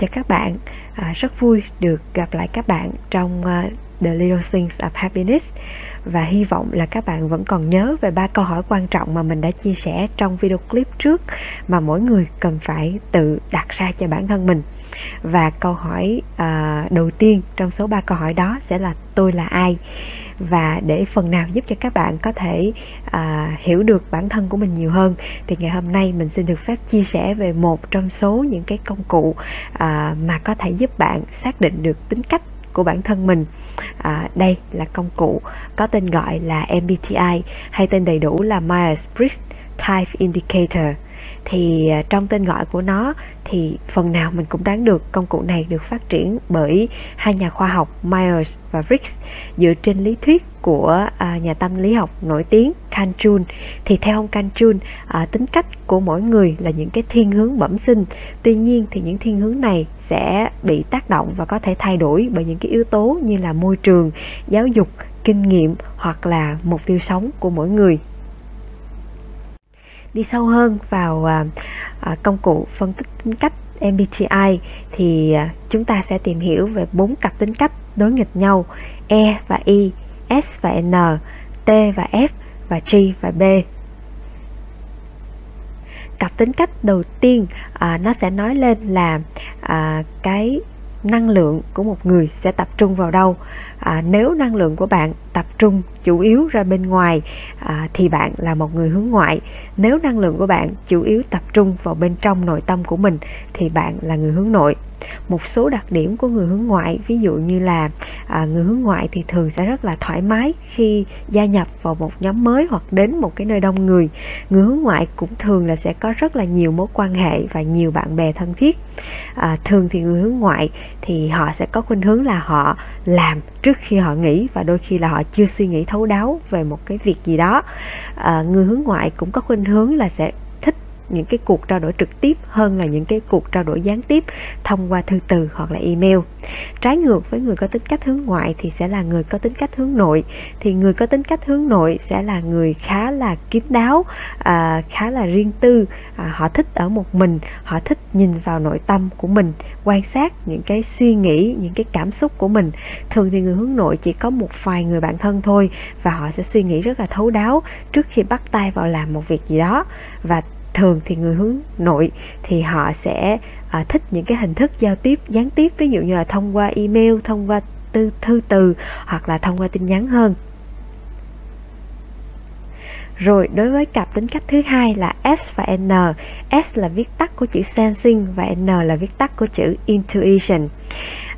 cho các bạn. À, rất vui được gặp lại các bạn trong uh, The Little Things of Happiness. Và hy vọng là các bạn vẫn còn nhớ về ba câu hỏi quan trọng mà mình đã chia sẻ trong video clip trước mà mỗi người cần phải tự đặt ra cho bản thân mình và câu hỏi uh, đầu tiên trong số 3 câu hỏi đó sẽ là tôi là ai? Và để phần nào giúp cho các bạn có thể uh, hiểu được bản thân của mình nhiều hơn thì ngày hôm nay mình xin được phép chia sẻ về một trong số những cái công cụ uh, mà có thể giúp bạn xác định được tính cách của bản thân mình. À, đây là công cụ có tên gọi là MBTI hay tên đầy đủ là Myers-Briggs Type Indicator thì à, trong tên gọi của nó thì phần nào mình cũng đoán được công cụ này được phát triển bởi hai nhà khoa học Myers và Briggs. Dựa trên lý thuyết của à, nhà tâm lý học nổi tiếng Carl Jun thì theo ông Carl Jun à, tính cách của mỗi người là những cái thiên hướng bẩm sinh. Tuy nhiên thì những thiên hướng này sẽ bị tác động và có thể thay đổi bởi những cái yếu tố như là môi trường giáo dục kinh nghiệm hoặc là mục tiêu sống của mỗi người đi sâu hơn vào à, à, công cụ phân tích tính cách MBTI thì à, chúng ta sẽ tìm hiểu về bốn cặp tính cách đối nghịch nhau E và I, S và N, T và F và G và B. Cặp tính cách đầu tiên à, nó sẽ nói lên là à, cái năng lượng của một người sẽ tập trung vào đâu à, nếu năng lượng của bạn tập trung chủ yếu ra bên ngoài à, thì bạn là một người hướng ngoại. Nếu năng lượng của bạn chủ yếu tập trung vào bên trong nội tâm của mình thì bạn là người hướng nội. Một số đặc điểm của người hướng ngoại ví dụ như là à, người hướng ngoại thì thường sẽ rất là thoải mái khi gia nhập vào một nhóm mới hoặc đến một cái nơi đông người. Người hướng ngoại cũng thường là sẽ có rất là nhiều mối quan hệ và nhiều bạn bè thân thiết. À, thường thì người hướng ngoại thì họ sẽ có khuynh hướng là họ làm trước khi họ nghĩ và đôi khi là họ chưa suy nghĩ thấu đáo về một cái việc gì đó. À, người hướng ngoại cũng có khuynh hướng là sẽ những cái cuộc trao đổi trực tiếp hơn là những cái cuộc trao đổi gián tiếp thông qua thư từ hoặc là email. Trái ngược với người có tính cách hướng ngoại thì sẽ là người có tính cách hướng nội. Thì người có tính cách hướng nội sẽ là người khá là kín đáo à, khá là riêng tư. À, họ thích ở một mình họ thích nhìn vào nội tâm của mình quan sát những cái suy nghĩ những cái cảm xúc của mình. Thường thì người hướng nội chỉ có một vài người bạn thân thôi và họ sẽ suy nghĩ rất là thấu đáo trước khi bắt tay vào làm một việc gì đó. Và thường thì người hướng nội thì họ sẽ à, thích những cái hình thức giao tiếp gián tiếp. Ví dụ như là thông qua email thông qua tư thư từ hoặc là thông qua tin nhắn hơn. Rồi đối với cặp tính cách thứ hai là S và N. S là viết tắt của chữ sensing và N là viết tắt của chữ intuition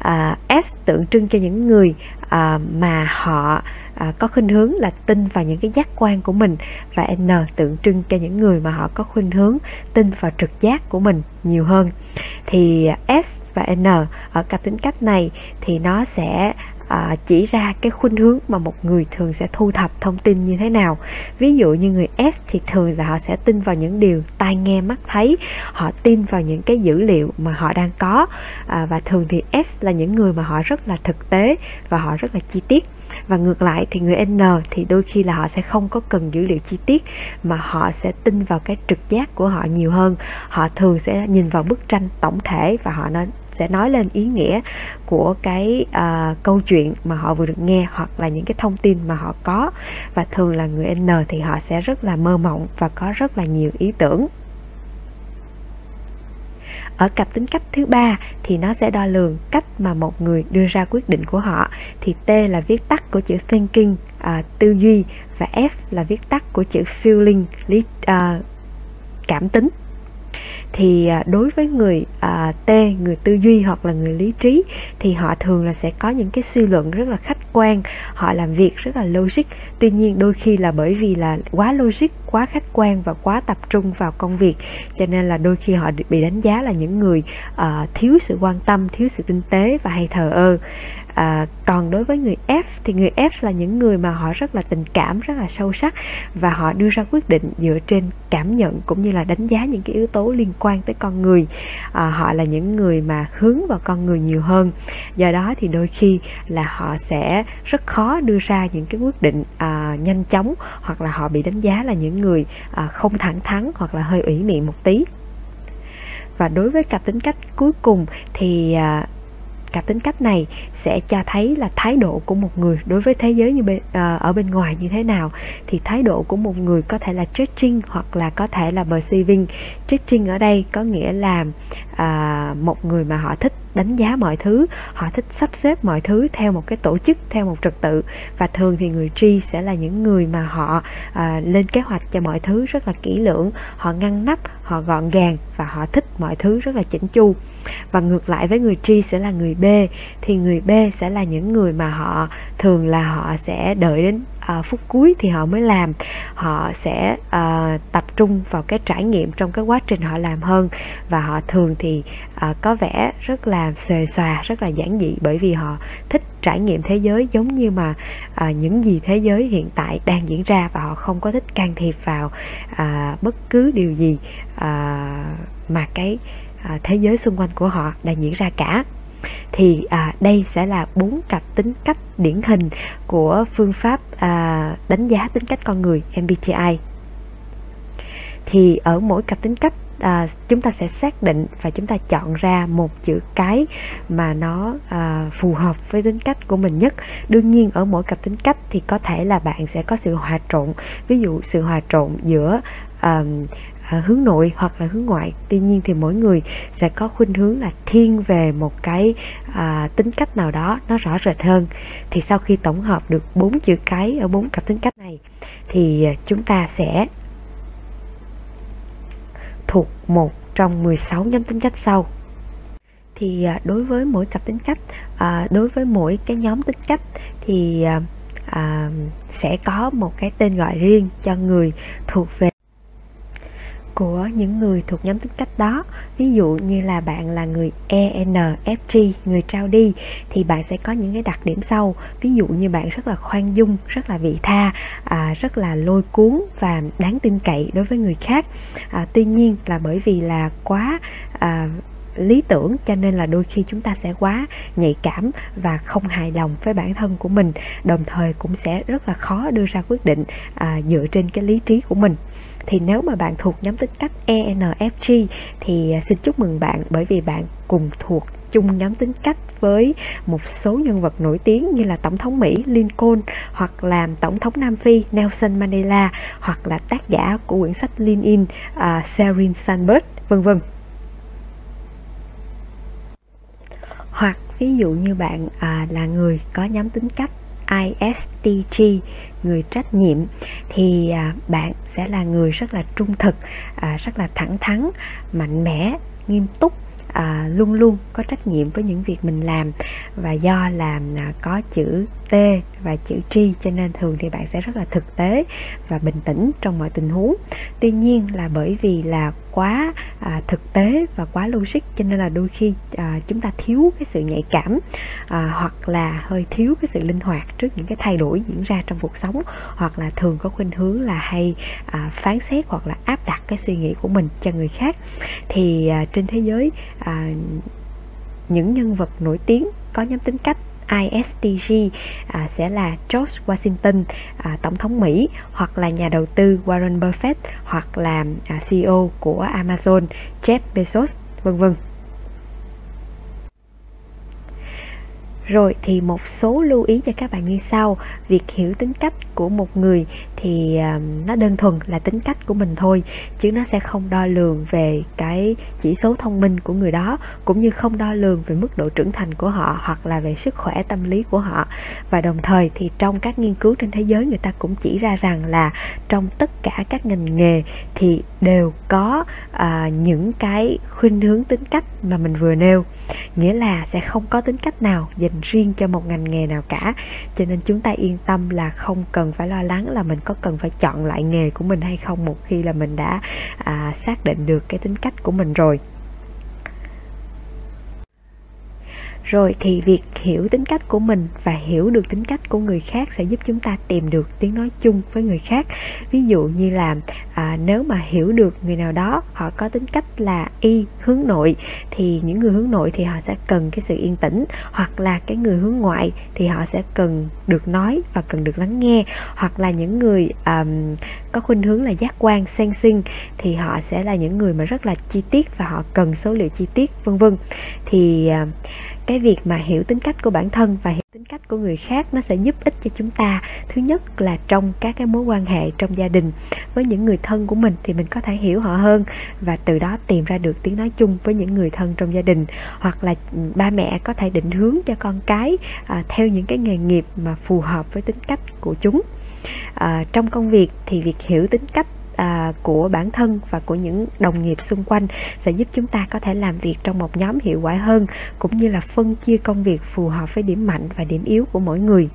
à, S tượng trưng cho những người à, mà họ à, có khuynh hướng là tin vào những cái giác quan của mình và N tượng trưng cho những người mà họ có khuynh hướng tin vào trực giác của mình nhiều hơn. Thì S và N ở cặp tính cách này thì nó sẽ à, chỉ ra cái khuynh hướng mà một người thường sẽ thu thập thông tin như thế nào. Ví dụ như người S thì thường là họ sẽ tin vào những điều tai nghe mắt thấy họ tin vào những cái dữ liệu mà họ đang có à, và thường thì S là những người mà họ rất là thực tế và họ rất là chi tiết. Và ngược lại thì người N thì đôi khi là họ sẽ không có cần dữ liệu chi tiết mà họ sẽ tin vào cái trực giác của họ nhiều hơn. Họ thường sẽ nhìn vào bức tranh tổng thể và họ nói sẽ nói lên ý nghĩa của cái uh, câu chuyện mà họ vừa được nghe hoặc là những cái thông tin mà họ có. Và thường là người N thì họ sẽ rất là mơ mộng và có rất là nhiều ý tưởng. Ở cặp tính cách thứ ba thì nó sẽ đo lường cách mà một người đưa ra quyết định của họ. Thì T là viết tắt của chữ thinking à, tư duy và F là viết tắt của chữ feeling lý à, cảm tính thì à, đối với người à, T người tư duy hoặc là người lý trí thì họ thường là sẽ có những cái suy luận rất là khách quan họ làm việc rất là logic. Tuy nhiên đôi khi là bởi vì là quá logic quá khách quan và quá tập trung vào công việc cho nên là đôi khi họ bị đánh giá là những người à, thiếu sự quan tâm thiếu sự tinh tế và hay thờ ơ à, còn đối với người F thì người F là những người mà họ rất là tình cảm rất là sâu sắc và họ đưa ra quyết định dựa trên cảm nhận cũng như là đánh giá những cái yếu tố liên quan tới con người. À, họ là những người mà hướng vào con người nhiều hơn. Do đó thì đôi khi là họ sẽ rất khó đưa ra những cái quyết định à, nhanh chóng hoặc là họ bị đánh giá là những người à, không thẳng thắn hoặc là hơi ủy mị một tí. Và đối với cặp tính cách cuối cùng thì à, cả tính cách này sẽ cho thấy là thái độ của một người đối với thế giới như bên uh, ở bên ngoài như thế nào. Thì thái độ của một người có thể là judging hoặc là có thể là perceiving. Judging ở đây có nghĩa là à, một người mà họ thích đánh giá mọi thứ họ thích sắp xếp mọi thứ theo một cái tổ chức theo một trật tự. Và thường thì người tri sẽ là những người mà họ à, lên kế hoạch cho mọi thứ rất là kỹ lưỡng họ ngăn nắp họ gọn gàng và họ thích mọi thứ rất là chỉnh chu. Và ngược lại với người tri sẽ là người B thì người B sẽ là những người mà họ thường là họ sẽ đợi đến à, phút cuối thì họ mới làm. Họ sẽ à, tập trung vào cái trải nghiệm trong cái quá trình họ làm hơn. Và họ thường thì à, có vẻ rất là xề xòa rất là giản dị bởi vì họ thích trải nghiệm thế giới giống như mà à, những gì thế giới hiện tại đang diễn ra và họ không có thích can thiệp vào à, bất cứ điều gì à, mà cái à, thế giới xung quanh của họ đang diễn ra cả thì à, đây sẽ là bốn cặp tính cách điển hình của phương pháp à, đánh giá tính cách con người MBTI thì ở mỗi cặp tính cách à, chúng ta sẽ xác định và chúng ta chọn ra một chữ cái mà nó à, phù hợp với tính cách của mình nhất. Đương nhiên ở mỗi cặp tính cách thì có thể là bạn sẽ có sự hòa trộn. Ví dụ sự hòa trộn giữa à, à, À, hướng nội hoặc là hướng ngoại. Tuy nhiên thì mỗi người sẽ có khuynh hướng là thiên về một cái à, tính cách nào đó nó rõ rệt hơn. Thì sau khi tổng hợp được bốn chữ cái ở bốn cặp tính cách này thì à, chúng ta sẽ thuộc một trong 16 nhóm tính cách sau. Thì à, đối với mỗi cặp tính cách à, đối với mỗi cái nhóm tính cách thì à, sẽ có một cái tên gọi riêng cho người thuộc về của những người thuộc nhóm tính cách đó. Ví dụ như là bạn là người ENFG người trao đi thì bạn sẽ có những cái đặc điểm sau. Ví dụ như bạn rất là khoan dung rất là vị tha à, rất là lôi cuốn và đáng tin cậy đối với người khác. À, tuy nhiên là bởi vì là quá à, lý tưởng cho nên là đôi khi chúng ta sẽ quá nhạy cảm và không hài lòng với bản thân của mình đồng thời cũng sẽ rất là khó đưa ra quyết định à, dựa trên cái lý trí của mình. Thì nếu mà bạn thuộc nhóm tính cách ENFG thì à, xin chúc mừng bạn bởi vì bạn cùng thuộc chung nhóm tính cách với một số nhân vật nổi tiếng như là tổng thống Mỹ Lincoln hoặc là tổng thống Nam Phi Nelson Mandela hoặc là tác giả của quyển sách Lean In uh, Sheryl Sandberg vân vân hoặc ví dụ như bạn à, là người có nhóm tính cách ISTG người trách nhiệm thì à, bạn sẽ là người rất là trung thực à, rất là thẳng thắn mạnh mẽ nghiêm túc à, luôn luôn có trách nhiệm với những việc mình làm. Và do làm à, có chữ T và chữ tri cho nên thường thì bạn sẽ rất là thực tế và bình tĩnh trong mọi tình huống. Tuy nhiên là bởi vì là quá à, thực tế và quá logic cho nên là đôi khi à, chúng ta thiếu cái sự nhạy cảm à, hoặc là hơi thiếu cái sự linh hoạt trước những cái thay đổi diễn ra trong cuộc sống hoặc là thường có khuynh hướng là hay à, phán xét hoặc là áp đặt cái suy nghĩ của mình cho người khác. Thì à, trên thế giới à, những nhân vật nổi tiếng có nhóm tính cách ISTG à, sẽ là George Washington, à, tổng thống Mỹ, hoặc là nhà đầu tư Warren Buffett, hoặc là à, CEO của Amazon Jeff Bezos, vân vân. Rồi thì một số lưu ý cho các bạn như sau. Việc hiểu tính cách của một người thì à, nó đơn thuần là tính cách của mình thôi Chứ nó sẽ không đo lường về cái chỉ số thông minh của người đó Cũng như không đo lường về mức độ trưởng thành của họ Hoặc là về sức khỏe tâm lý của họ. Và đồng thời thì trong các nghiên cứu trên thế giới người ta cũng chỉ ra rằng là Trong tất cả các ngành nghề thì đều có à, những cái khuynh hướng tính cách mà mình vừa nêu nghĩa là sẽ không có tính cách nào dành riêng cho một ngành nghề nào cả. Cho nên chúng ta yên tâm là không cần phải lo lắng là mình có cần phải chọn lại nghề của mình hay không một khi là mình đã à, xác định được cái tính cách của mình rồi. Rồi thì việc hiểu tính cách của mình và hiểu được tính cách của người khác sẽ giúp chúng ta tìm được tiếng nói chung với người khác. Ví dụ như là à, nếu mà hiểu được người nào đó họ có tính cách là y hướng nội thì những người hướng nội thì họ sẽ cần cái sự yên tĩnh. Hoặc là cái người hướng ngoại thì họ sẽ cần được nói và cần được lắng nghe. Hoặc là những người um, có khuynh hướng là giác quan sensing thì họ sẽ là những người mà rất là chi tiết và họ cần số liệu chi tiết vân vân. Thì uh, cái việc mà hiểu tính cách của bản thân và hiểu tính cách của người khác nó sẽ giúp ích cho chúng ta. Thứ nhất là trong các cái mối quan hệ trong gia đình với những người thân của mình thì mình có thể hiểu họ hơn và từ đó tìm ra được tiếng nói chung với những người thân trong gia đình. Hoặc là ừ, ba mẹ có thể định hướng cho con cái à, theo những cái nghề nghiệp mà phù hợp với tính cách của chúng. À, trong công việc thì việc hiểu tính cách à, của bản thân và của những đồng nghiệp xung quanh sẽ giúp chúng ta có thể làm việc trong một nhóm hiệu quả hơn cũng như là phân chia công việc phù hợp với điểm mạnh và điểm yếu của mỗi người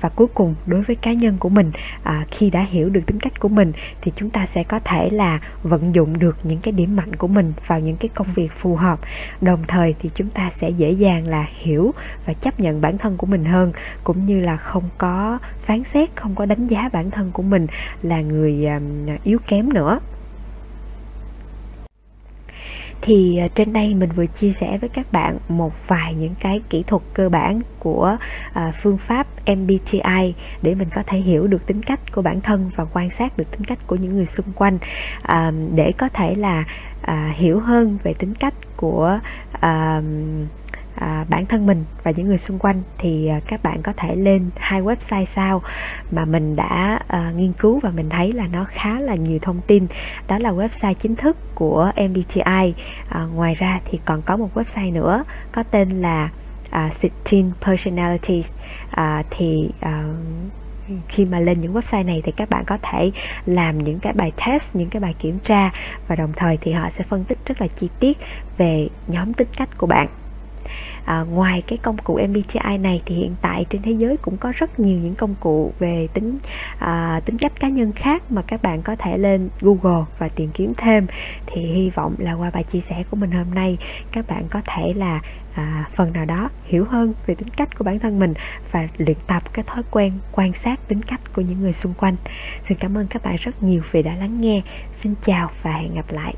và cuối cùng đối với cá nhân của mình à, khi đã hiểu được tính cách của mình thì chúng ta sẽ có thể là vận dụng được những cái điểm mạnh của mình vào những cái công việc phù hợp. Đồng thời thì chúng ta sẽ dễ dàng là hiểu và chấp nhận bản thân của mình hơn cũng như là không có phán xét không có đánh giá bản thân của mình là người à, yếu kém nữa thì à, trên đây mình vừa chia sẻ với các bạn một vài những cái kỹ thuật cơ bản của à, phương pháp MBTI để mình có thể hiểu được tính cách của bản thân và quan sát được tính cách của những người xung quanh à, để có thể là hiểu hơn về tính cách của à, bản thân mình và những người xung quanh thì à, các bạn có thể lên hai website sau mà mình đã à, nghiên cứu và mình thấy là nó khá là nhiều thông tin. Đó là website chính thức của MBTI à, ngoài ra thì còn có một website nữa có tên là à, 16 personalities. À, thì à, khi mà lên những website này thì các bạn có thể làm những cái bài test những cái bài kiểm tra và đồng thời thì họ sẽ phân tích rất là chi tiết về nhóm tính cách của bạn à, ngoài cái công cụ MBTI này thì hiện tại trên thế giới cũng có rất nhiều những công cụ về tính à, tính cách cá nhân khác mà các bạn có thể lên Google và tìm kiếm thêm. Thì hy vọng là qua bài chia sẻ của mình hôm nay các bạn có thể là à, phần nào đó hiểu hơn về tính cách của bản thân mình và luyện tập cái thói quen quan sát tính cách của những người xung quanh. Xin cảm ơn các bạn rất nhiều vì đã lắng nghe. Xin chào và hẹn gặp lại.